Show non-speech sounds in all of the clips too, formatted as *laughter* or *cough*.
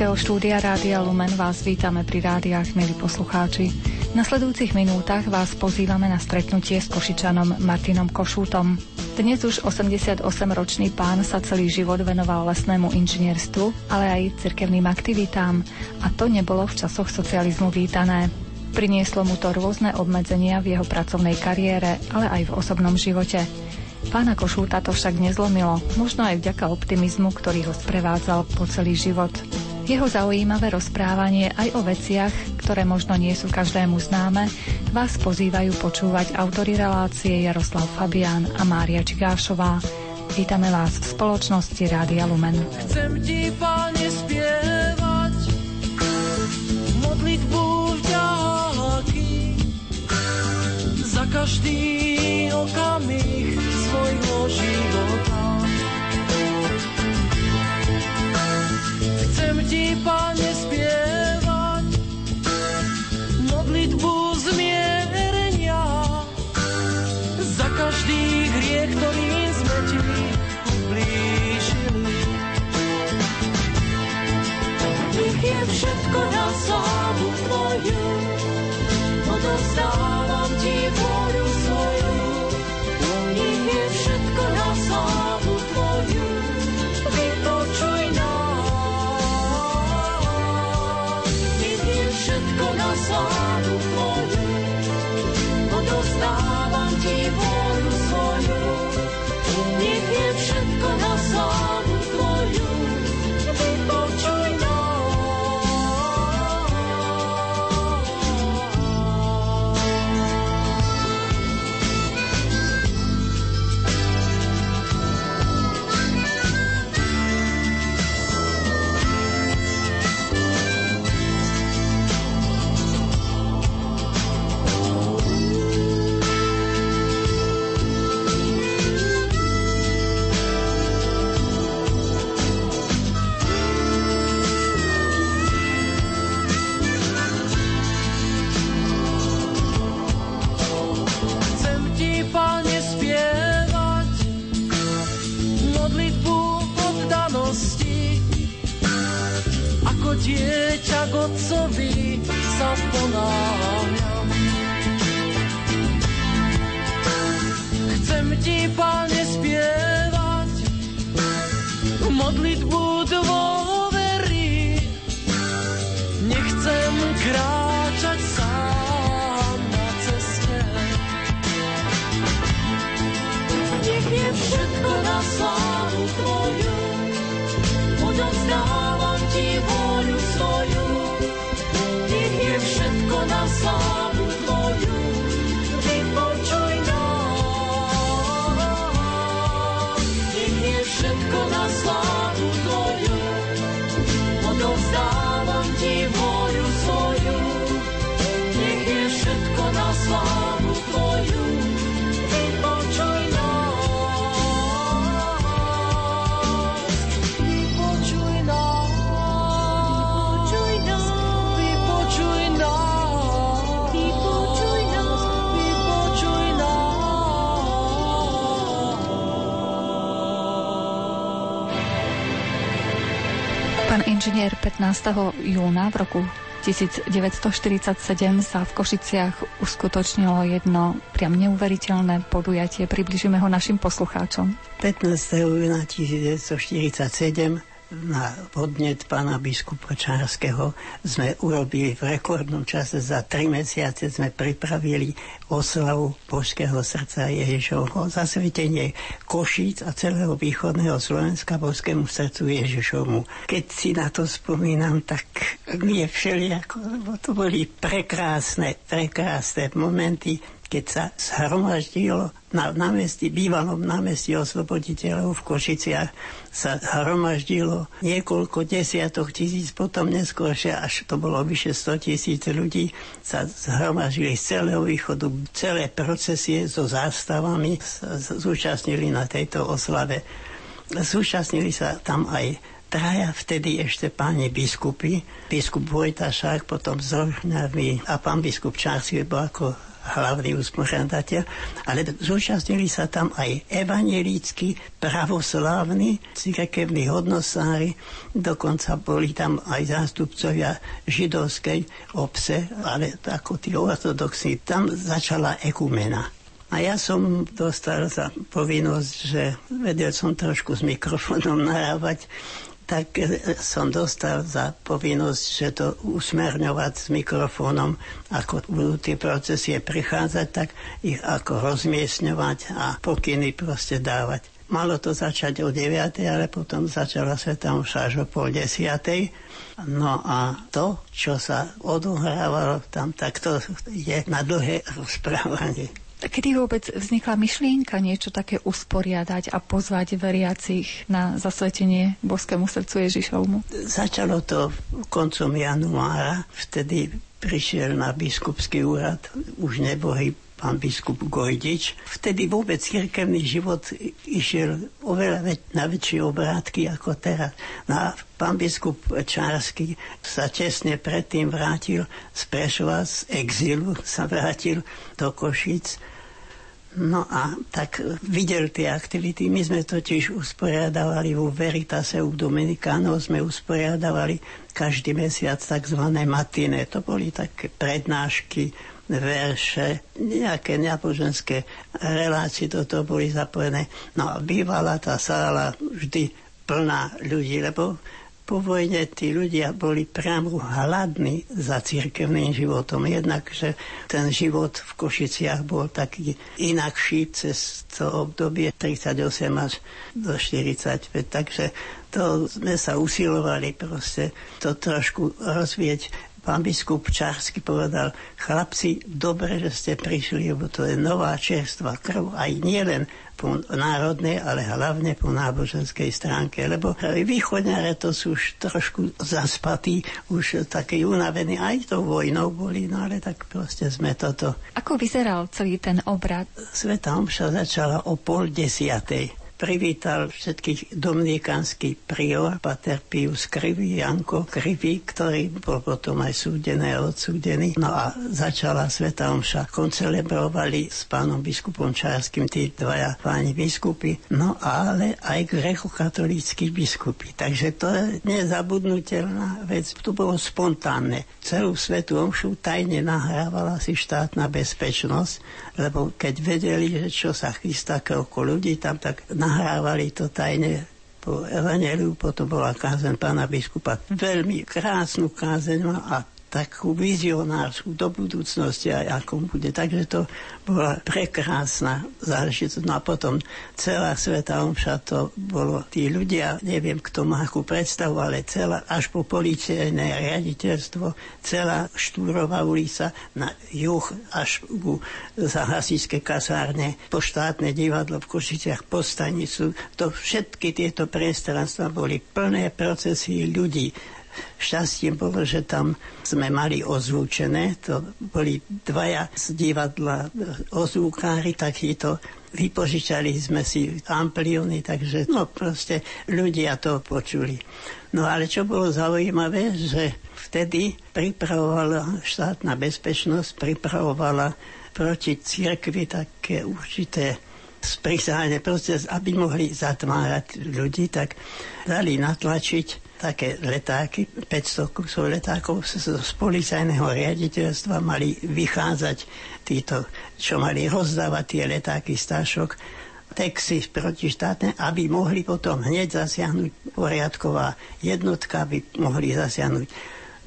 Košického štúdia Rádia Lumen vás vítame pri rádiách, milí poslucháči. V nasledujúcich minútach vás pozývame na stretnutie s Košičanom Martinom Košútom. Dnes už 88-ročný pán sa celý život venoval lesnému inžinierstvu, ale aj cirkevným aktivitám a to nebolo v časoch socializmu vítané. Prinieslo mu to rôzne obmedzenia v jeho pracovnej kariére, ale aj v osobnom živote. Pána Košúta to však nezlomilo, možno aj vďaka optimizmu, ktorý ho sprevádzal po celý život. Jeho zaujímavé rozprávanie aj o veciach, ktoré možno nie sú každému známe, vás pozývajú počúvať autory relácie Jaroslav Fabián a Mária Čigášová. Vítame vás v spoločnosti Rádia Lumen. Chcem ti, páne, spievať modlitbu vďaky za každý okamih svojho života. Ti, Pane, spievať modlitbu zmierenia otcovi sa ponáhľam. Chcem ti, Pane, spievať modlitbu dôvery. Inžinier 15. júna v roku 1947 sa v Košiciach uskutočnilo jedno priam neuveriteľné podujatie. Približíme ho našim poslucháčom. 15. júna 1947 na podnet pána biskupa Čárskeho sme urobili v rekordnom čase za tri mesiace sme pripravili oslavu Božského srdca Ježišovho, zasvetenie Košíc a celého východného Slovenska Božskému srdcu Ježišovmu. Keď si na to spomínam, tak mi je všelijako, lebo to boli prekrásne, prekrásne momenty, keď sa zhromaždilo na námestí, bývalom námestí osloboditeľov v Košiciach sa zhromaždilo niekoľko desiatok tisíc, potom neskôršie, až to bolo vyše 100 tisíc ľudí, sa zhromaždili z celého východu, celé procesie so zástavami sa zúčastnili na tejto oslave. Zúčastnili sa tam aj traja vtedy ešte páni biskupy, biskup Vojtašák, potom Rožňami a pán biskup Čársky ako hlavný usporiadateľ, ale zúčastnili sa tam aj evangelícky, pravoslávni, cirkevní hodnosári, dokonca boli tam aj zástupcovia židovskej obce, ale ako tí ortodoxní. Tam začala ekumena. A ja som dostal za povinnosť, že vedel som trošku s mikrofónom narávať, tak e, som dostal za povinnosť, že to usmerňovať s mikrofónom, ako budú tie procesie prichádzať, tak ich ako rozmiestňovať a pokyny proste dávať. Malo to začať o 9, ale potom začala Sveta Omša až o pol desiatej. No a to, čo sa odohrávalo tam, tak to je na dlhé rozprávanie. Kedy vôbec vznikla myšlienka niečo také usporiadať a pozvať veriacich na zasvetenie Boskému srdcu Ježišovmu? Začalo to koncom januára, vtedy prišiel na biskupský úrad už nebohý pán biskup Gojdič. Vtedy vôbec cirkevný život išiel oveľa väč- na väčšie obrátky ako teraz. No a pán biskup Čársky sa tesne predtým vrátil z Prešova, z exilu sa vrátil do Košic No a tak videl tie aktivity. My sme totiž usporiadavali vo Veritase u Dominikánov, sme usporiadavali každý mesiac tzv. matine. To boli také prednášky, verše, nejaké náboženské relácie do toho boli zapojené. No a bývala tá sála vždy plná ľudí, lebo po vojne tí ľudia boli priamo hladní za církevným životom. Jednak, ten život v Košiciach bol taký inakší cez to obdobie 38 až do 45. Takže to sme sa usilovali proste to trošku rozvieť pán biskup Čarsky povedal, chlapci, dobre, že ste prišli, lebo to je nová čerstvá krv, aj nielen po národnej, ale hlavne po náboženskej stránke, lebo východňare to sú už trošku zaspatí, už také unavení, aj tou vojnou boli, no ale tak proste sme toto. Ako vyzeral celý ten obrad? Sveta Omša začala o pol desiatej privítal všetkých dominikánsky prior, pater Pius Krivý, Janko Krivý, ktorý bol potom aj súdený a odsúdený. No a začala Sveta Omša. Koncelebrovali s pánom biskupom Čárským tí dvaja páni biskupy, no ale aj grekokatolíckí biskupy. Takže to je nezabudnutelná vec. To bolo spontánne. Celú Svetu Omšu tajne nahrávala si štátna bezpečnosť, lebo keď vedeli, že čo sa chystá okolo ľudí tam, tak nahrávali to tajne po Evangeliu, potom bola kázeň pána biskupa. Veľmi krásnu kázeň a takú vizionárskú do budúcnosti aj ako bude. Takže to bola prekrásna záležitosť. No a potom celá Sveta Omša to bolo tí ľudia, neviem kto má akú predstavu, ale celá až po policajné riaditeľstvo, celá Štúrová ulica na juh až ku zahasičské kasárne, po štátne divadlo v Košiciach, po stanicu. To všetky tieto priestranstva boli plné procesy ľudí Šťastím bolo, že tam sme mali ozvučené, to boli dvaja z divadla ozvukári, takýto vypožičali sme si ampliony, takže no proste ľudia to počuli. No ale čo bolo zaujímavé, že vtedy pripravovala štátna bezpečnosť, pripravovala proti cirkvi také určité sprisáne, proste, aby mohli zatvárať ľudí, tak dali natlačiť také letáky, 500 kusov letákov z, policajného riaditeľstva mali vychádzať títo, čo mali rozdávať tie letáky stášok, texty protištátne, aby mohli potom hneď zasiahnuť poriadková jednotka, aby mohli zasiahnuť.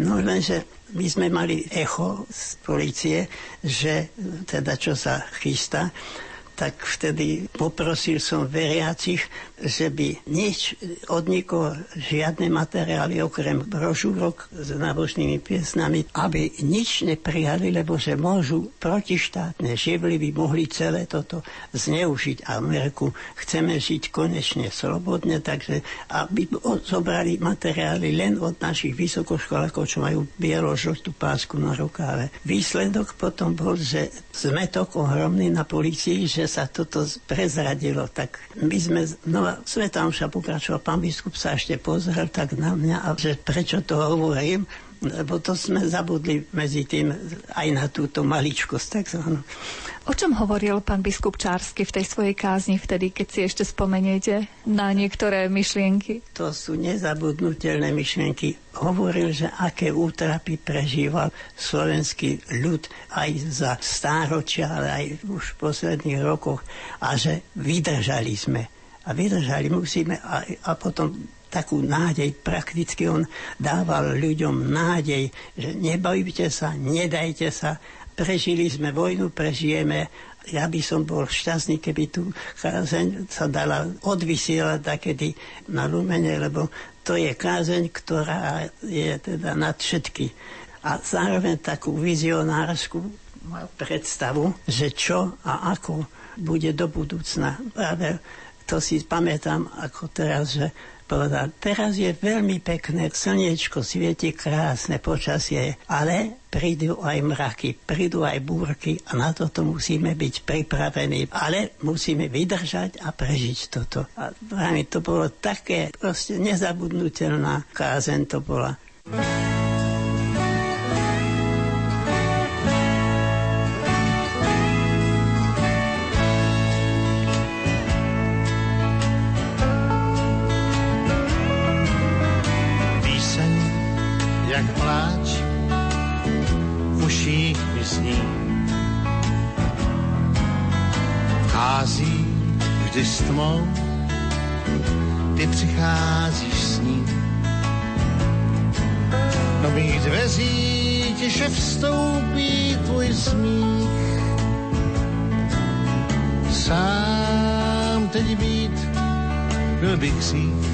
No lenže my sme mali echo z policie, že teda čo sa chystá, tak vtedy poprosil som veriacich, že by nič od nikoho, žiadne materiály okrem brožúrok s nábožnými piesnami, aby nič neprijali, lebo že môžu protištátne živly by mohli celé toto zneužiť. Ameriku chceme žiť konečne slobodne, takže aby zobrali materiály len od našich vysokoškolákov, čo majú bielo-žltú pásku na rukáve. Výsledok potom bol, že zmetok ohromný na policii, že sa toto prezradilo, tak my sme znova, Sveta Omša pokračoval, pán biskup sa ešte pozrel tak na mňa, a že prečo to hovorím, lebo to sme zabudli medzi tým aj na túto maličkosť takzvanú. O čom hovoril pán biskup Čársky v tej svojej kázni vtedy, keď si ešte spomeniete na niektoré myšlienky? To sú nezabudnutelné myšlienky. Hovoril, že aké útrapy prežíval slovenský ľud aj za stáročia, ale aj už v posledných rokoch a že vydržali sme. A vydržali musíme a, a potom takú nádej, prakticky on dával ľuďom nádej, že nebojte sa, nedajte sa, Prežili sme vojnu, prežijeme. Ja by som bol šťastný, keby tu kázeň sa dala odvysielať takedy na Lumene, lebo to je kázeň, ktorá je teda nad všetky. A zároveň takú vizionárskú predstavu, že čo a ako bude do budúcna. Práve to si pamätám ako teraz, že povedal, teraz je veľmi pekné, slniečko svieti, krásne počasie, ale prídu aj mraky, prídu aj búrky a na toto musíme byť pripravení, ale musíme vydržať a prežiť toto. A to bolo také proste nezabudnutelná kázen to bola. Tmou, ty přicházíš s ním. Do mých dveří tiše vstoupí tvůj smích. Sám teď být, byl bych si.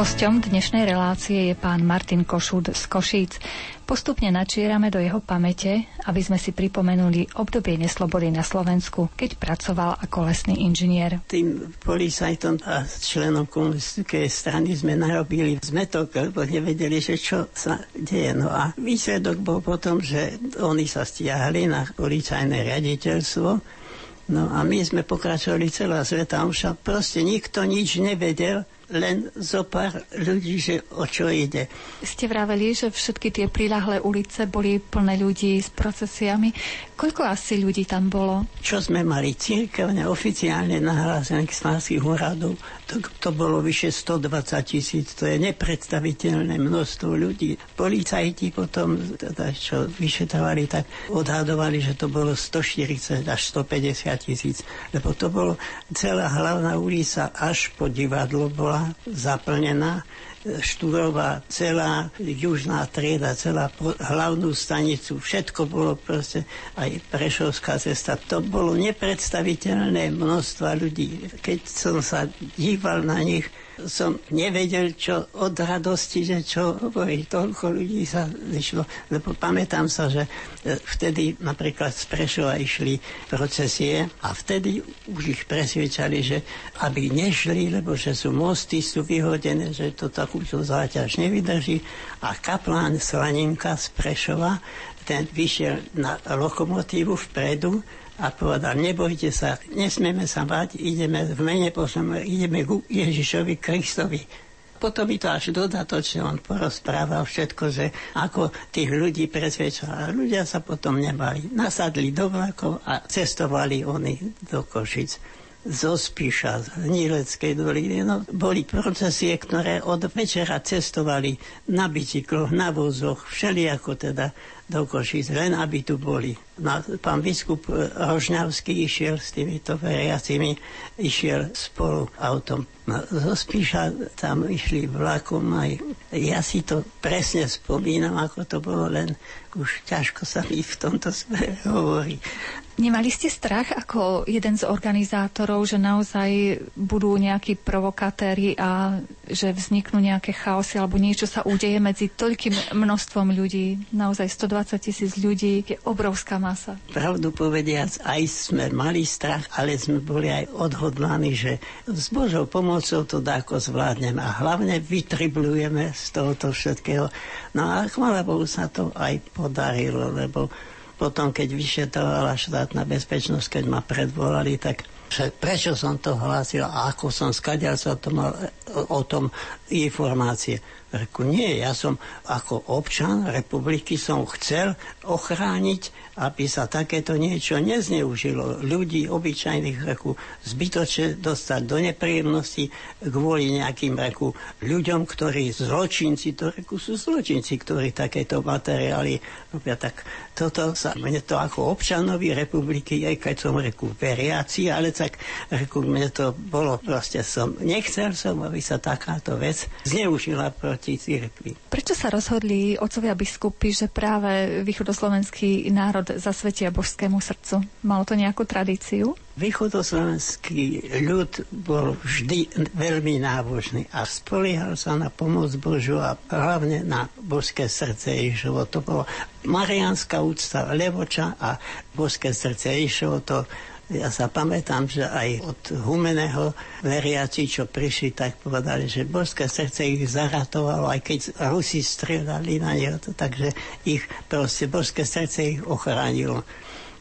Hosťom dnešnej relácie je pán Martin Košúd z Košíc. Postupne načierame do jeho pamäte, aby sme si pripomenuli obdobie neslobody na Slovensku, keď pracoval ako lesný inžinier. Tým policajtom a členom komunistickej strany sme narobili zmetok, lebo nevedeli, že čo sa deje. No a výsledok bol potom, že oni sa stiahli na policajné riaditeľstvo No a my sme pokračovali celá sveta, už proste nikto nič nevedel, len zo pár ľudí, že o čo ide. Ste vraveli, že všetky tie prilahlé ulice boli plné ľudí s procesiami. Koľko asi ľudí tam bolo? Čo sme mali církevne oficiálne nahlásených snárských úradov, to, to bolo vyše 120 tisíc. To je nepredstaviteľné množstvo ľudí. Policajti potom, teda, čo vyšetrovali, tak odhadovali, že to bolo 140 až 150 tisíc. Lebo to bolo celá hlavná ulica až po divadlo bola zaplnená Štúrová, celá južná trieda, celá hlavnú stanicu, všetko bolo proste, aj Prešovská cesta. To bolo nepredstaviteľné množstva ľudí. Keď som sa díval na nich, som nevedel, čo od radosti, že čo hovorí. Toľko ľudí sa zišlo. Lebo pamätám sa, že e, vtedy napríklad z Prešova išli procesie a vtedy už ich presviečali, že aby nešli, lebo že sú mosty, sú vyhodené, že to takúto záťaž nevydrží. A kaplán Slaninka z Prešova, ten vyšiel na lokomotívu vpredu a povedal, nebojte sa, nesmieme sa bať, ideme v mene poslom, ideme ku Ježišovi Kristovi. Potom mi to až dodatočne on porozprával všetko, že ako tých ľudí presvedčal. A ľudia sa potom nebali. Nasadli do vlakov a cestovali oni do Košic zo Spiša, z Hnileckej doliny. No, boli procesie, ktoré od večera cestovali na bicykloch, na vozoch, všelijako teda do Košic, len aby tu boli. No, pán biskup Rožňavský išiel s týmito veriacimi, išiel spolu autom. No, zo Spíša tam išli vlakom aj. Ja si to presne spomínam, ako to bolo, len už ťažko sa mi v tomto smere hovorí. Nemali ste strach ako jeden z organizátorov, že naozaj budú nejakí provokatéri a že vzniknú nejaké chaosy alebo niečo sa udeje medzi toľkým množstvom ľudí? Naozaj 120 tisíc ľudí je obrovská masa. Pravdu povediac, aj sme mali strach, ale sme boli aj odhodlaní, že s Božou pomocou to dáko zvládneme a hlavne vytriblujeme z tohoto všetkého. No a chvála Bohu sa to aj podarilo, lebo potom, keď vyšetrovala štátna bezpečnosť, keď ma predvolali, tak prečo som to hlásil a ako som skadial sa to mal o tom informácie. Reku, nie, ja som ako občan republiky som chcel ochrániť aby sa takéto niečo nezneužilo. Ľudí obyčajných reku zbytočne dostať do nepríjemnosti kvôli nejakým reku ľuďom, ktorí zločinci, to reku sú zločinci, ktorí takéto materiály robia. Tak toto sa mne to ako občanovi republiky, aj keď som reku veriaci, ale tak reku mne to bolo proste som, nechcel som, aby sa takáto vec zneužila proti cirkvi. Prečo sa rozhodli otcovia biskupy, že práve východoslovenský národ zasvetia božskému srdcu? Malo to nejakú tradíciu? Východoslovenský ľud bol vždy veľmi nábožný a spoliehal sa na pomoc Božu a hlavne na božské srdce Ježovo. To bolo marianská úcta Levoča a božské srdce Ježovo. To ja sa pamätám, že aj od Humeného veriaci, čo prišli, tak povedali, že božské srdce ich zaratovalo, aj keď Rusi strieľali na neho, takže ich proste božské srdce ich ochránilo.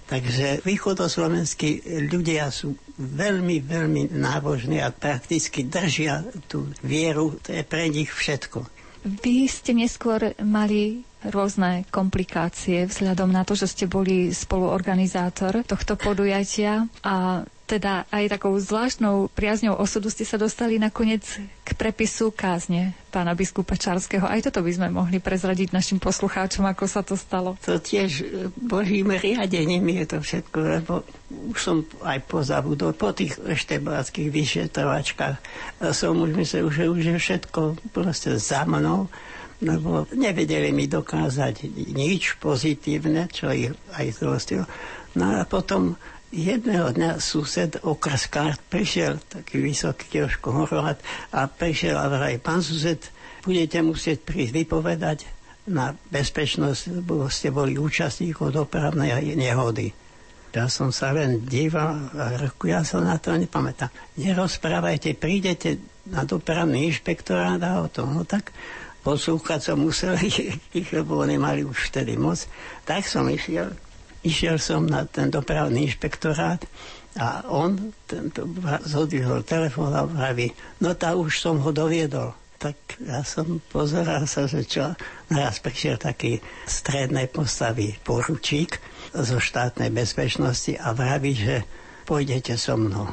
Takže východoslovenskí ľudia sú veľmi, veľmi nábožní a prakticky držia tú vieru, to je pre nich všetko. Vy ste neskôr mali rôzne komplikácie vzhľadom na to, že ste boli spoluorganizátor tohto podujatia a teda aj takou zvláštnou priazňou osudu ste sa dostali nakoniec k prepisu kázne pána biskupa Čarského. Aj toto by sme mohli prezradiť našim poslucháčom, ako sa to stalo. To tiež božím riadením je to všetko, lebo už som aj pozabudol po tých eštebáckých vyšetrovačkách. Som už myslel, že už je všetko proste za mnou lebo nevedeli mi dokázať nič pozitívne, čo ich aj zrostilo. No a potom jedného dňa sused okrskár prišiel, taký vysoký trošku horovat, a prišiel a vraj, pán sused, budete musieť prísť vypovedať na bezpečnosť, lebo ste boli účastníkov dopravnej nehody. Ja som sa len díval a ja sa na to nepamätám. Nerozprávajte, prídete na dopravný inšpektorát a o tom. No tak poslúchať som musel *laughs* lebo oni mali už vtedy moc. Tak som išiel. Išiel som na ten dopravný inšpektorát a on tento, zodvihol telefón a vraví, no tá už som ho doviedol. Tak ja som pozeral sa, že čo. Naraz prišiel taký strednej postavy poručík zo štátnej bezpečnosti a vraví, že pôjdete so mnou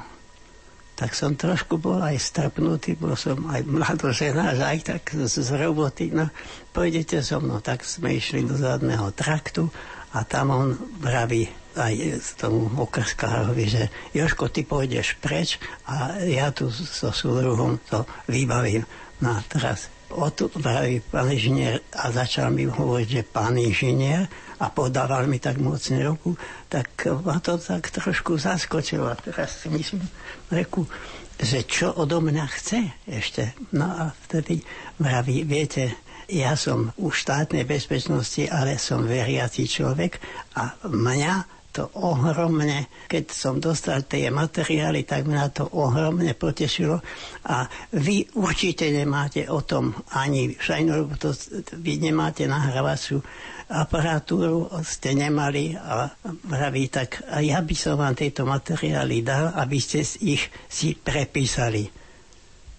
tak som trošku bol aj strpnutý, bol som aj mladožená, že aj tak z, z roboty, no pôjdete so mnou, tak sme išli do zadného traktu a tam on vraví aj tomu okrskárovi, že Joško, ty pôjdeš preč a ja tu so súdruhom to vybavím. No a teraz o tu vraví pán inžinier a začal mi hovoriť, že pán inžinier a podával mi tak mocne ruku, tak ma to tak trošku zaskočilo. A teraz si myslím, reku, že čo odo mňa chce ešte. No a vtedy vraví, viete, ja som u štátnej bezpečnosti, ale som veriaci človek a mňa to ohromne, keď som dostal tie materiály, tak mňa to ohromne potešilo. A vy určite nemáte o tom ani lebo to, vy nemáte nahrávaciu aparatúru, ste nemali a vraví, tak a ja by som vám tieto materiály dal, aby ste ich si prepísali.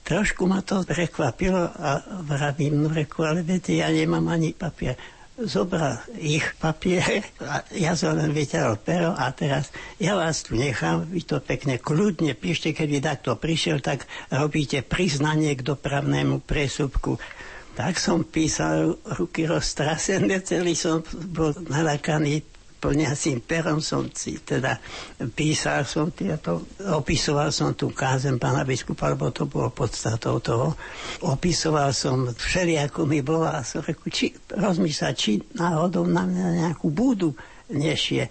Trošku ma to prekvapilo a vravím, no reku, ale viete, ja nemám ani papier zobral ich papier a ja som len vyťahol pero a teraz ja vás tu nechám, vy to pekne kľudne píšte, keď vy takto prišiel, tak robíte priznanie k dopravnému presúbku. Tak som písal ruky roztrasené, celý som bol nalakaný plniacím perom som si teda písal som tieto, opisoval som tú kázem pána biskupa, lebo to bolo podstatou toho. Opisoval som všelijako mi bolo a som reku, či či náhodou na mňa nejakú budu nešie.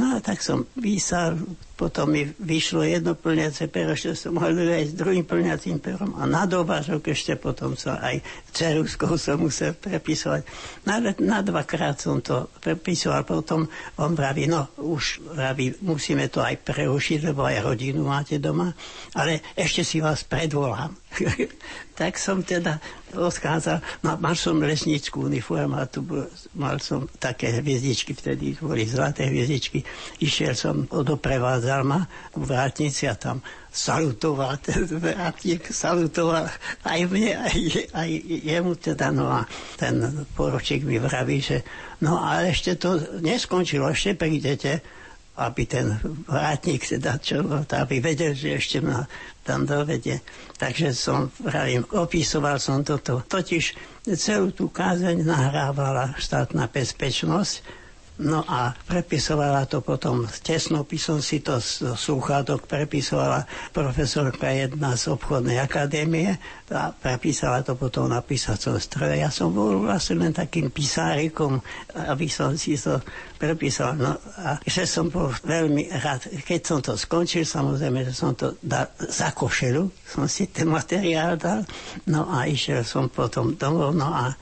No a tak som písal, potom mi vyšlo jedno plniace pero, ešte som mohol aj s druhým plniacím perom a na dobážok ešte potom som aj ceruskou som musel prepisovať. Na, na dvakrát som to prepisoval, potom on vraví, no už vraví, musíme to aj preušiť, lebo aj rodinu máte doma, ale ešte si vás predvolám. *laughs* tak som teda odchádzal, mal, mal som lesnickú uniformu a tu bol, mal som také hviezdičky, vtedy boli zlaté hviezdičky. Išiel som, odoprevádzal ma vrátnici a tam salutoval, ten vrátnik salutoval aj mne, aj, aj jemu teda, no a ten poročík mi vraví, že no a ešte to neskončilo, ešte prídete aby ten vrátnik teda čo, aby vedel, že ešte ma tam dovede. Takže som, pravím, opisoval som toto. Totiž celú tú kázeň nahrávala štátna bezpečnosť, No a prepisovala to potom, tesnopisom si to z súchádok prepisovala profesorka jedna z obchodnej akadémie a prepísala to potom na písacom stroje. Ja som bol vlastne len takým písárikom, aby som si to prepísal. No a že som bol veľmi rád. Keď som to skončil, samozrejme, že som to dal za košelu, som si ten materiál dal, no a išiel som potom domov, no a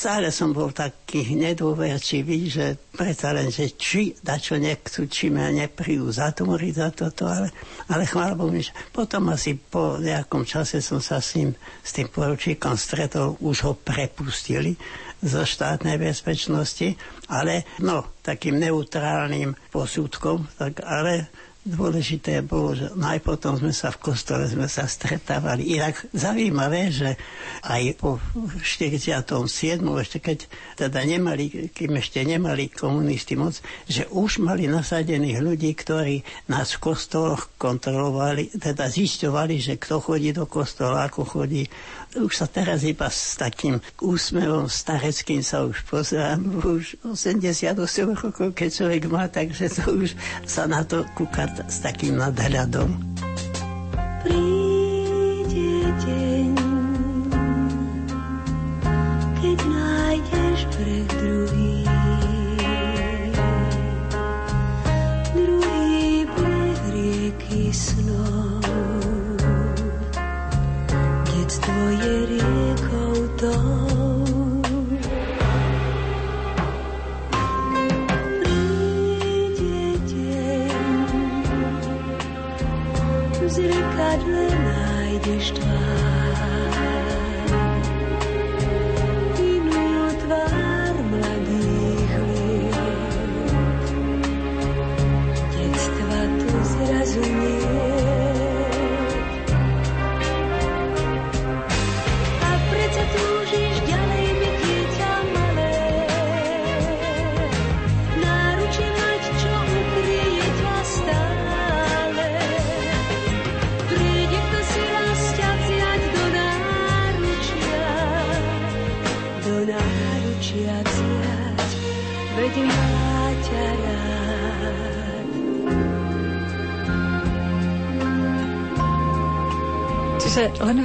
Stále som bol taký nedôverčivý, že predsa len, že či dačo nechcú, či ma nepríjú zatvoriť za toto, ale, ale chvála Bohu, že potom asi po nejakom čase som sa s tým, s tým poručíkom stretol, už ho prepustili zo štátnej bezpečnosti, ale no, takým neutrálnym posudkom, tak ale Dôležité bolo, že najpotom sme sa v kostole sme sa stretávali. Inak zaujímavé, že aj po 47. ešte keď teda nemali, kým ešte nemali komunisti moc, že už mali nasadených ľudí, ktorí nás v kostoloch kontrolovali, teda zisťovali, že kto chodí do kostola, ako chodí už sa teraz iba s takým úsmevom stareckým sa už pozerám, už 88 rokov, keď človek má, takže to už sa na to kúka s takým nadhľadom. Príde zrkadle nájdeš tvár.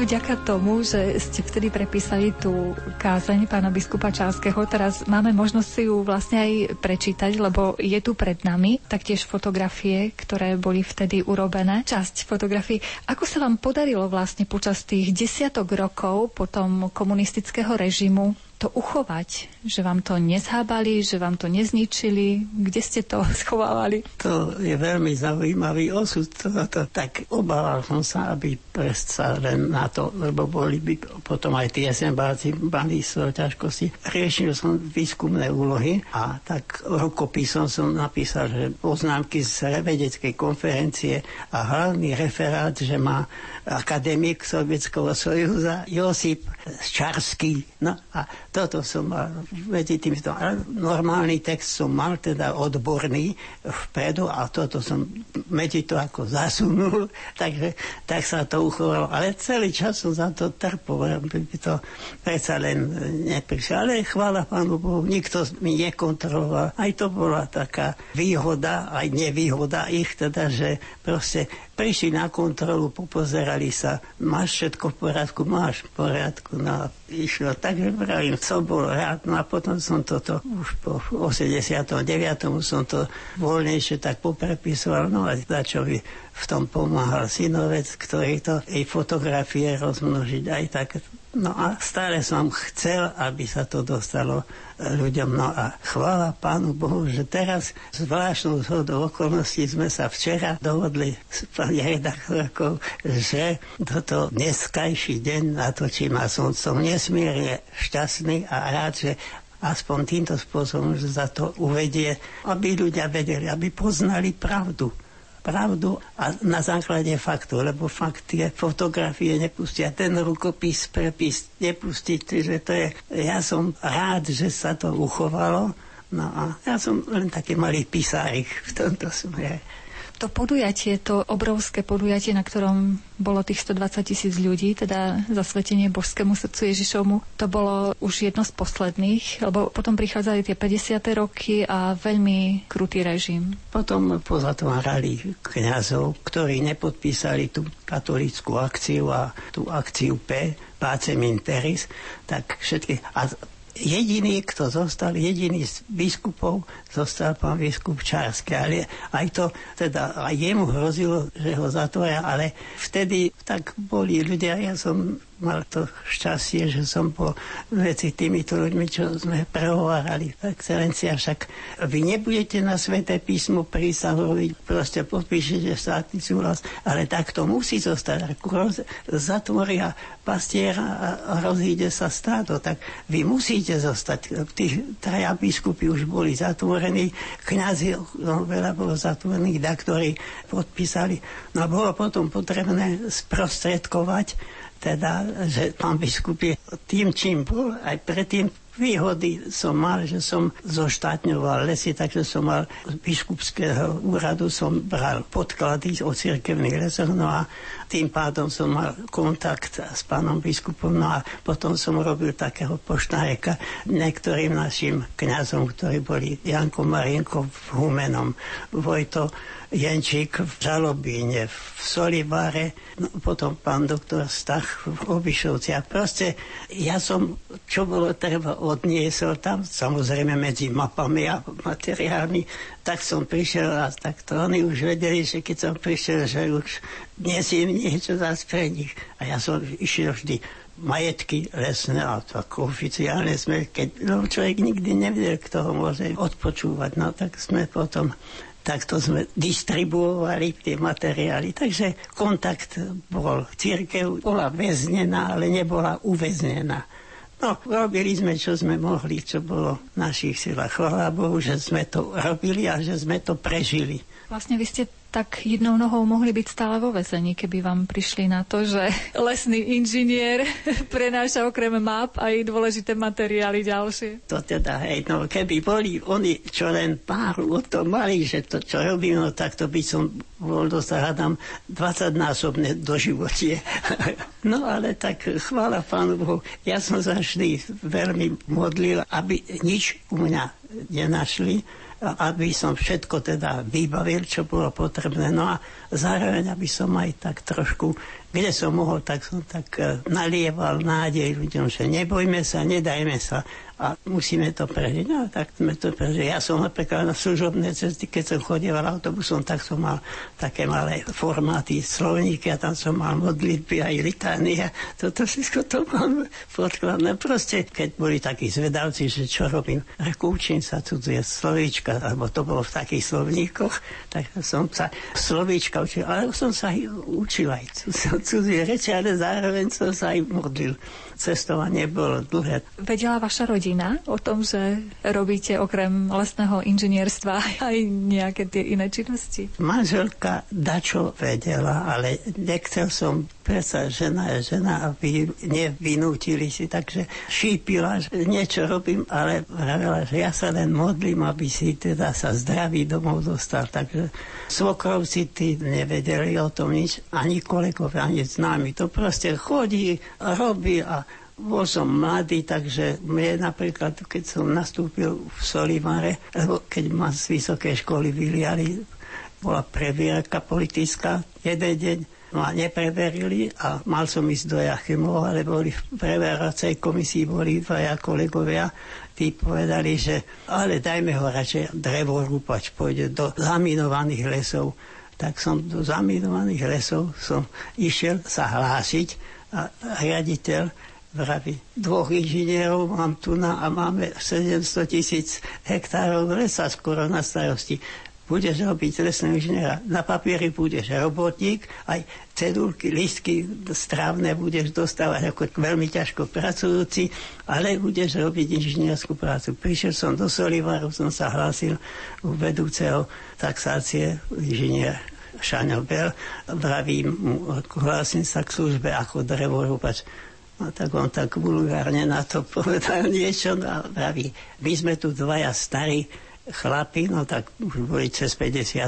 Vďaka tomu, že ste vtedy prepísali tú kázeň pána biskupa Čáského, teraz máme možnosť si ju vlastne aj prečítať, lebo je tu pred nami taktiež fotografie, ktoré boli vtedy urobené. Časť fotografií. Ako sa vám podarilo vlastne počas tých desiatok rokov potom komunistického režimu to uchovať? Že vám to nezhábali, že vám to nezničili? Kde ste to *laughs* schovávali? To je veľmi zaujímavý osud. To, tak obával som sa, aby presta len na to, lebo boli by potom aj tie SMBáci mali svoje ťažkosti. Riešil som výskumné úlohy a tak rokopisom som napísal, že poznámky z vedeckej konferencie a hlavný referát, že má akademik Sovietského sojuza Josip Čarský. No a toto som mal medzi tým, normálny text som mal teda odborný vpredu a toto som medzi to ako zasunul, *laughs* takže tak sa to uchovalo. Ale celý čas som za to trpol, by to predsa len neprišiel. Ale chvála Pánu Bohu, nikto mi nekontroloval. Aj to bola taká výhoda, aj nevýhoda ich, teda, že proste prišli na kontrolu, popozerali sa, máš všetko v poriadku, máš v poriadku, no a išlo. Takže vravím, co bolo rád, no a potom som toto už po 89. som to voľnejšie tak poprepisoval, no a začal v tom pomáhal synovec, ktorý to jej fotografie rozmnožiť aj tak. No a stále som chcel, aby sa to dostalo ľuďom. No a chvála Pánu Bohu, že teraz zvláštnou zhodou okolností sme sa včera dohodli s pani redaktorkou, že toto dneskajší deň natočím a som, som nesmierne šťastný a rád, že aspoň týmto spôsobom, že za to uvedie, aby ľudia vedeli, aby poznali pravdu pravdu a na základe faktu, lebo fakt tie fotografie nepustia, ten rukopis, prepis nepustí, že to je, ja som rád, že sa to uchovalo, no a ja som len taký malý písarik v tomto smere. To podujatie, to obrovské podujatie, na ktorom bolo tých 120 tisíc ľudí, teda zasvetenie božskému srdcu Ježišovmu, to bolo už jedno z posledných, lebo potom prichádzali tie 50. roky a veľmi krutý režim. Potom pozatvárali kňazov, ktorí nepodpísali tú katolickú akciu a tú akciu P, Pacem Interis, tak všetky... A jediný, kto zostal, jediný z biskupov, zostal pán biskup Čársky. Ale aj to, teda aj jemu hrozilo, že ho zatvoria, ale vtedy tak boli ľudia, ja som mal to šťastie, že som po veci týmito ľuďmi, čo sme prehovárali. Excelencia, však vy nebudete na sveté písmo prísahovať, proste podpíšete štátny súhlas, ale tak to musí zostať. Roz, zatvoria pastiera a rozíde sa stádo, tak vy musíte zostať. Tí traja biskupy už boli zatvorení, kniazy, no, veľa bolo zatvorených, da, ktorí podpísali. No a bolo potom potrebné sprostredkovať teda, že pán biskup je tým, čím bol, aj predtým výhody som mal, že som zoštátňoval lesy, takže som mal z biskupského úradu som bral podklady o cirkevných lesoch, no a tým pádom som mal kontakt s pánom biskupom, no a potom som robil takého poštáreka niektorým našim kňazom, ktorí boli Janko Marinko v Humenom, Vojto Jenčík v Žalobíne, v Solibáre, no, potom pán doktor Stach v Obišovci. A proste ja som, čo bolo treba, odniesol tam, samozrejme medzi mapami a materiálmi, tak som prišiel a tak to oni už vedeli, že keď som prišiel, že už nesiem niečo zase pre nich. A ja som išiel vždy majetky lesné a tak oficiálne sme, keď no, človek nikdy nevedel, kto ho môže odpočúvať, no tak sme potom takto sme distribuovali tie materiály. Takže kontakt bol. Církev bola väznená, ale nebola uväznená. No, robili sme, čo sme mohli, čo bolo v našich silách. Chvála Bohu, že sme to robili a že sme to prežili. Vlastne vy ste tak jednou nohou mohli byť stále vo vezení, keby vám prišli na to, že *laughs* lesný inžinier *laughs* prenáša okrem map aj dôležité materiály ďalšie. To teda, hej, no keby boli oni čo len pár o to mali, že to čo robím, no tak to by som bol dosť hádam 20-násobné do životie. *laughs* no ale tak chvála Pánu Bohu, ja som sa vždy veľmi modlil, aby nič u mňa nenašli, aby som všetko teda vybavil, čo bolo potrebné. No a zároveň, aby som aj tak trošku, kde som mohol, tak som tak e, nalieval nádej ľuďom, že nebojme sa, nedajme sa, a musíme to prežiť. No tak sme to prežili. Ja som napríklad na služobné cesty, keď som chodieval autobusom, tak som mal také malé formáty, slovníky a tam som mal modlitby aj litánie. Toto všetko to mám podkladné. Proste, keď boli takí zvedavci, že čo robím, reku učím sa cudzie slovíčka, alebo to bolo v takých slovníkoch, tak som sa slovíčka učil, ale som sa učil aj cudzie reči, ale zároveň som sa aj modlil cestovanie bolo dlhé. Vedela vaša rodina o tom, že robíte okrem lesného inžinierstva aj nejaké tie iné činnosti? Manželka dačo vedela, ale nechcel som predsa žena je žena, aby nevynútili si, takže šípila, že niečo robím, ale vravela, že ja sa len modlím, aby si teda sa zdravý domov dostal. Takže svokrovci tí nevedeli o tom nič, ani kolegovia, ani známi. To proste chodí, robí a bol som mladý, takže mne napríklad, keď som nastúpil v Solimare, keď ma z vysokej školy vyliali bola previerka politická jeden deň ma nepreverili a mal som ísť do Jachimov, ale boli v preveracej komisii boli dvaja kolegovia, tí povedali, že ale dajme ho radšej drevo rúpať, pôjde do zaminovaných lesov. Tak som do zaminovaných lesov som išiel sa hlásiť a riaditeľ vraví, dvoch inžinierov mám tu na a máme 700 tisíc hektárov lesa skoro na starosti budeš robiť lesného inžiniera. Na papieri budeš robotník, aj cedulky, listky strávne budeš dostávať ako veľmi ťažko pracujúci, ale budeš robiť inžinierskú prácu. Prišiel som do Solivaru, som sa hlásil u vedúceho taxácie inžinier Šaňo Bel. Vravím hlásim sa k službe ako drevorúbač. No tak on tak vulgárne na to povedal niečo no a vraví, my sme tu dvaja starí chlapi, no tak už boli cez 50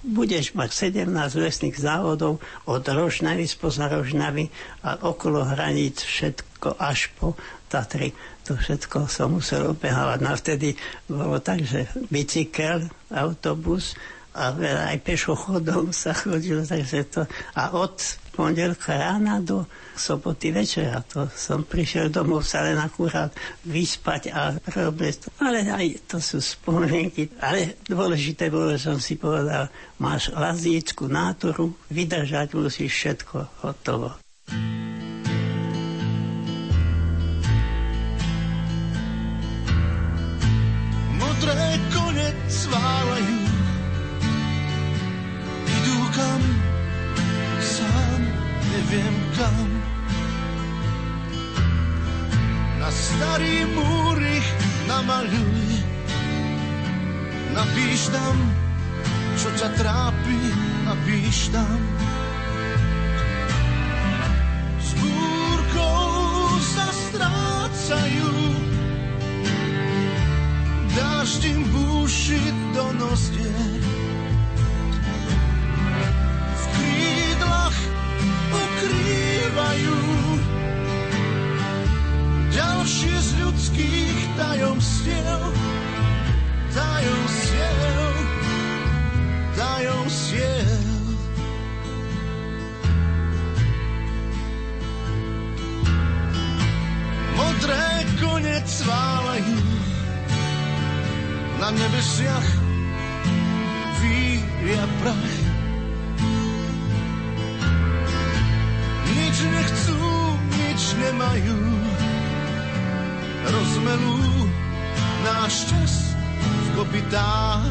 budeš mať 17 lesných závodov od Rožnavy, spoza Rožnavy a okolo hraníc všetko až po Tatry. To všetko som musel obehávať. No vtedy bolo tak, že bicykel, autobus a aj pešochodom sa chodilo, takže to... A od pondelka rána do soboty večera. To som prišiel domov sa len akurát vyspať a robiť. Ale aj to sú spomienky. Ale dôležité bolo, že som si povedal, máš lazícku nátoru, vydržať musíš všetko hotovo. Modré starý múr ich namaľuj, napíš tam, čo ťa trápi, napíš tam. S búrkou sa strácajú, dáš im búši do nozdieť. V krídlach ukrývajú ďalšie z ľudských tajomstiev, tajomstiev, tajomstiev. Modré konec válajú na nebesiach víria prach. Nič nechcú, nič nemajú, rozmelú náš čas v kopitách.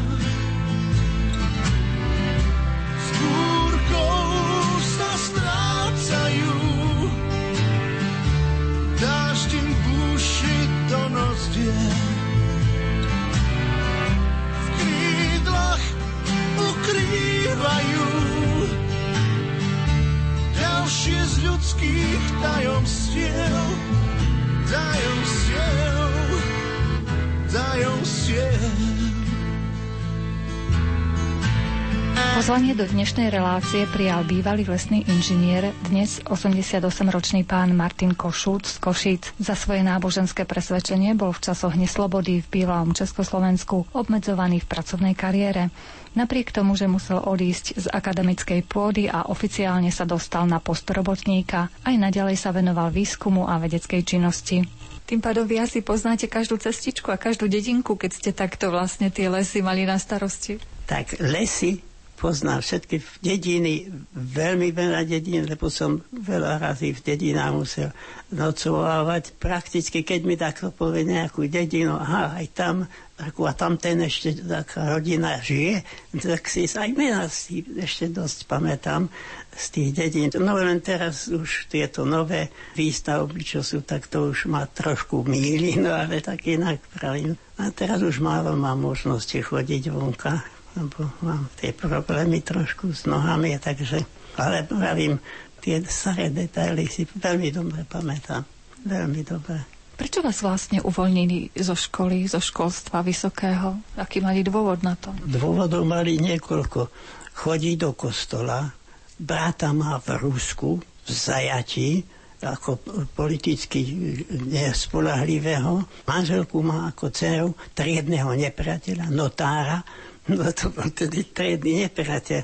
Pozvanie do dnešnej relácie prijal bývalý lesný inžinier, dnes 88-ročný pán Martin Košúc z Košíc. Za svoje náboženské presvedčenie bol v časoch neslobody v bývalom Československu obmedzovaný v pracovnej kariére. Napriek tomu, že musel odísť z akademickej pôdy a oficiálne sa dostal na post robotníka, aj naďalej sa venoval výskumu a vedeckej činnosti. Tým pádom vy asi poznáte každú cestičku a každú dedinku, keď ste takto vlastne tie lesy mali na starosti. Tak lesy poznám všetky dediny, veľmi veľa dedín, lebo som veľa razy v dedinách musel nocovávať. Prakticky, keď mi takto povie nejakú dedinu, aha, aj tam, takú, a tam ten ešte taká rodina žije, tak si aj mena si ešte dosť pamätám z tých dedín. No len teraz už tieto nové výstavby, čo sú, tak to už ma trošku míli, no ale tak inak pravím. A teraz už málo mám možnosti chodiť vonka lebo mám tie problémy trošku s nohami, takže, ale pravím, tie staré detaily si veľmi dobre pamätám. Veľmi dobre. Prečo vás vlastne uvoľnili zo školy, zo školstva vysokého? Aký mali dôvod na to? Dôvodov mali niekoľko. Chodí do kostola, bráta má v Rusku, v zajatí, ako politicky nespolahlivého. Manželku má ako dceru triedného nepriateľa, notára, No to bol tedy triedny nepriateľ.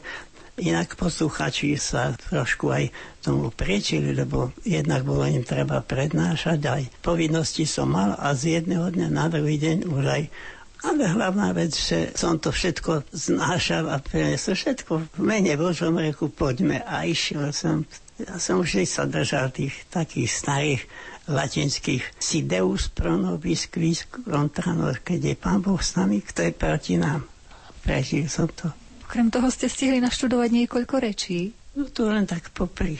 Inak posluchači sa trošku aj tomu priečili, lebo jednak bolo im treba prednášať, aj povinnosti som mal a z jedného dňa na druhý deň už aj ale hlavná vec, že som to všetko znášal a preniesol všetko v mene Božom reku, poďme a išiel som. Ja som už sa držal tých takých starých latinských si deus pro nobis quis contra keď je Pán Boh s nami, kto je proti nám. Prežil som to. Okrem toho ste stihli naštudovať niekoľko rečí. No to len tak popri.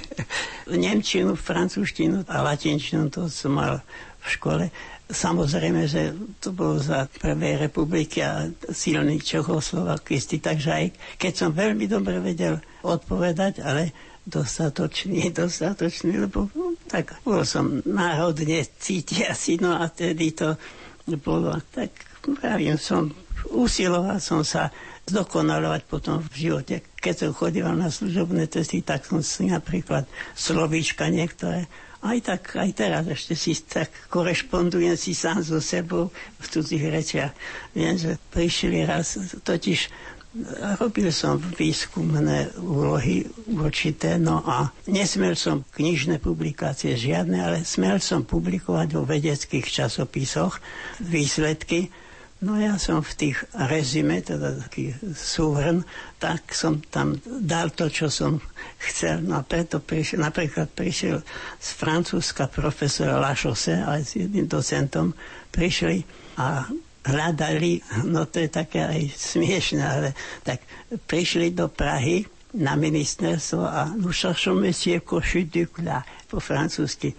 *laughs* Nemčinu, francúzštinu a latinčinu to som mal v škole. Samozrejme, že to bolo za Prvej republiky a silný Čechoslovakisti, takže aj keď som veľmi dobre vedel odpovedať, ale dostatočný, *laughs* dostatočný, lebo no, tak bol som náhodne cítiaci, no a tedy to bolo tak, pravím som, usiloval som sa zdokonalovať potom v živote. Keď som chodil na služobné testy, tak som si napríklad slovíčka niektoré aj tak, aj teraz ešte si tak korešpondujem si sám so sebou v cudzích rečiach. Viem, že prišli raz, totiž robil som výskumné úlohy určité, no a nesmel som knižné publikácie žiadne, ale smel som publikovať vo vedeckých časopisoch výsledky, No ja som v tých rezime, teda taký súhrn, tak som tam dal to, čo som chcel. No a preto prišiel, napríklad prišiel z Francúzska profesor Lašose aj s jedným docentom, prišli a hľadali, no to je také aj smiešne, ale tak prišli do Prahy na ministerstvo a nous cherchons monsieur Cochet Ducla po francúzsky.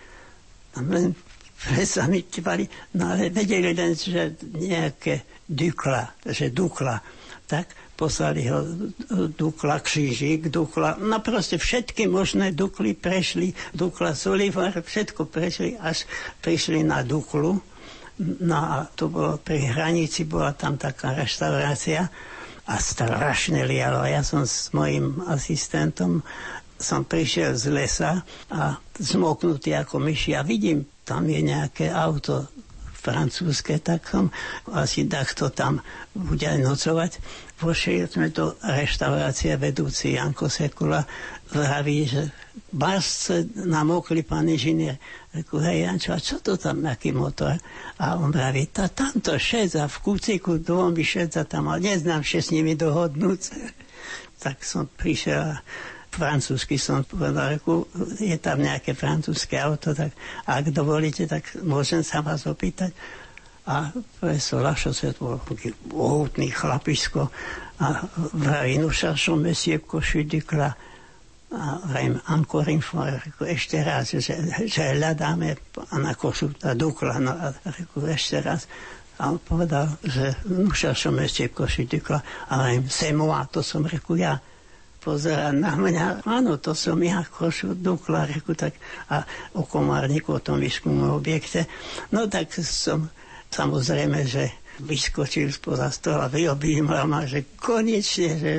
A len sa mi kývali, no ale vedeli len, že nejaké Dukla, že Dukla, tak poslali ho Dukla Křížik, Dukla, no proste všetky možné Dukly prešli, Dukla Solivar, všetko prešli, až prišli na Duklu. No a to bolo pri hranici, bola tam taká reštaurácia a strašne lialo. Ja som s mojim asistentom som prišiel z lesa a zmoknutý ako myši a vidím tam je nejaké auto francúzske, tak som asi takto tam bude aj nocovať. Vošli sme do reštaurácie vedúci Janko Sekula vraví, že básce namokli pán inžinier. Reku, hej Jančo, a čo to tam, aký motor? A on vraví, tá tamto šedza v kúciku dvomi šedza tam, ale neznám še s nimi dohodnúť. *laughs* tak som prišiel francúzsky som povedal, reku, je tam nejaké francúzske auto, tak ak dovolíte, tak môžem sa vás opýtať. A profesor Lašo sa bol ohutný chlapisko a vraví, no cherchons monsieur Cochu Ducla. A vrajím, encore une fois, ešte raz, že, že hľadáme na Košu a Dukla, no a reku, ešte raz. A on povedal, že no cherchons monsieur Cochu Ducla. A vrajím, c'est moi, to som reku ja pozerá na mňa. Áno, to som ja, Košu Dukla, reku, tak a o Komárniku, o tom výskumnom objekte. No tak som samozrejme, že vyskočil spoza stola, vyobímal ma, že konečne, že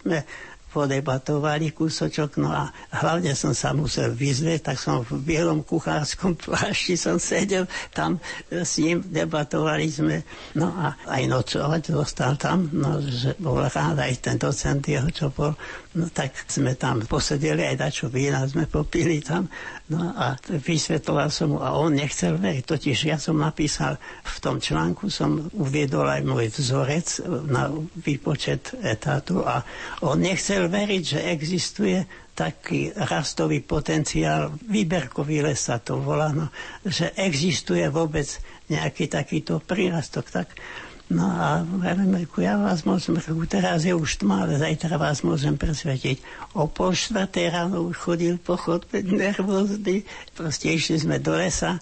sme podebatovali kúsočok, no a hlavne som sa musel vyzrieť, tak som v bielom kuchárskom *laughs* plášti som sedel tam s ním, debatovali sme, no a aj nocovať dostal tam, no že bol rád aj ten docent jeho, čo bol, no tak sme tam posedeli, aj dačo vína sme popili tam, no a vysvetloval som mu a on nechcel veriť, totiž ja som napísal v tom článku, som uviedol aj môj vzorec na výpočet etátu a on nechcel chcel veriť, že existuje taký rastový potenciál, výberkový les sa to volá, no, že existuje vôbec nejaký takýto prírastok. Tak, no a hovorím, ja vás môžem, teraz je už tma, ale zajtra vás môžem presvetiť. O pol štvrtej ráno už chodil po chodbe nervózny, proste išli sme do lesa,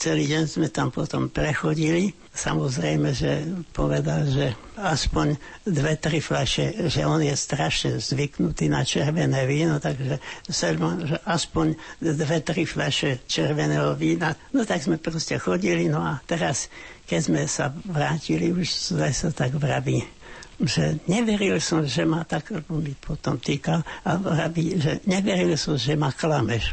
celý deň sme tam potom prechodili Samozrejme, že povedal, že aspoň dve, tri fľaše, že on je strašne zvyknutý na červené víno, takže Selman, že aspoň dve, tri fľaše červeného vína. No tak sme proste chodili, no a teraz, keď sme sa vrátili už lesa, tak vraví, že neveril som, že ma tak mi potom týkal a vraví, že neveril som, že ma klameš.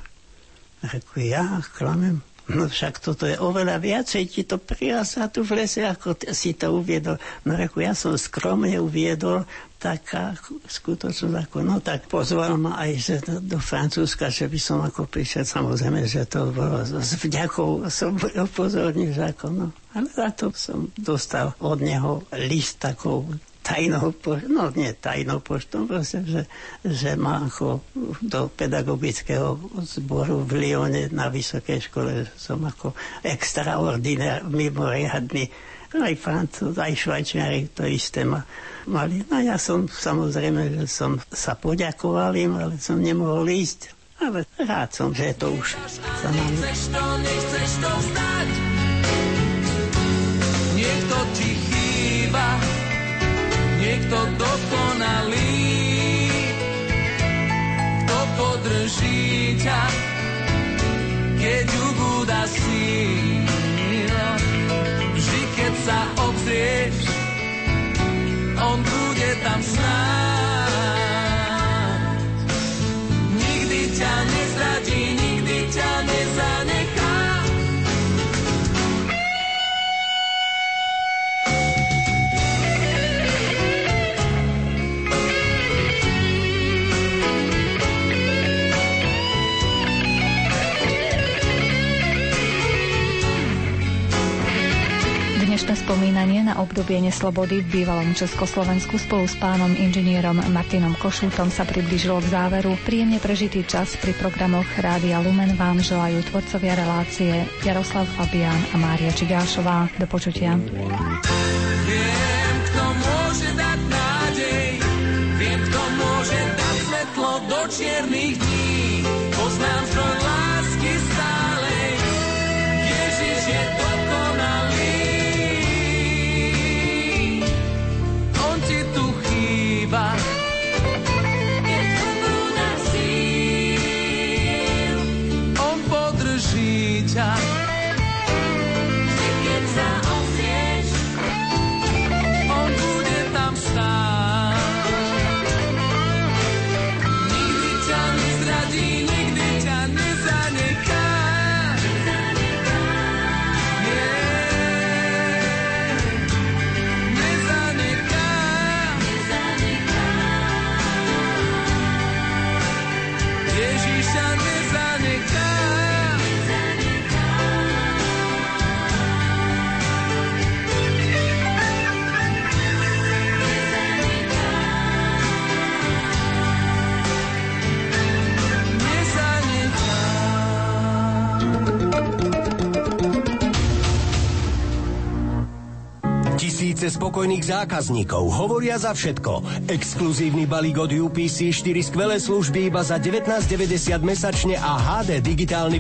Reku, ja klamem? No však toto je oveľa viacej, ti to prirastá tu v lese, ako si to uviedol. No reku, ja som skromne uviedol taká skutočnosť, ako no tak pozval ma aj že do, do Francúzska, že by som ako prišiel, samozrejme, že to bolo s vďakou, som upozornil, že ako no. Ale za to som dostal od neho list takou tajnou poštou, no nie tajnou poštou, proste, že, že ma ako do pedagogického zboru v Lione na vysokej škole som ako extraordinár, mimoriadný aj Francúz, aj Švajčiari to isté ma mali. No ja som samozrejme, že som sa poďakoval im, ale som nemohol ísť. Ale rád som, že to už za nami. Chceš to, nechceš to vzdať. Niekto ti chýba, niekto dokonalý. Kto podrží ťa, keď ubúda síla. Vždy, keď sa obzrieš, on bude tam snáď. Spomínanie na obdobie neslobody v bývalom Československu spolu s pánom inžinierom Martinom Košútom sa priblížilo k záveru. Príjemne prežitý čas pri programoch Rádia Lumen vám želajú tvorcovia relácie Jaroslav Fabián a Mária Čigášová. Do počutia. Viem, kto môže dať nádej, viem, kto môže dať svetlo do čiernych dní. Tisíce spokojných zákazníkov hovoria za všetko. Exkluzívny balík od UPC 4 skvelé služby iba za 19,90 mesačne a HD digitálny video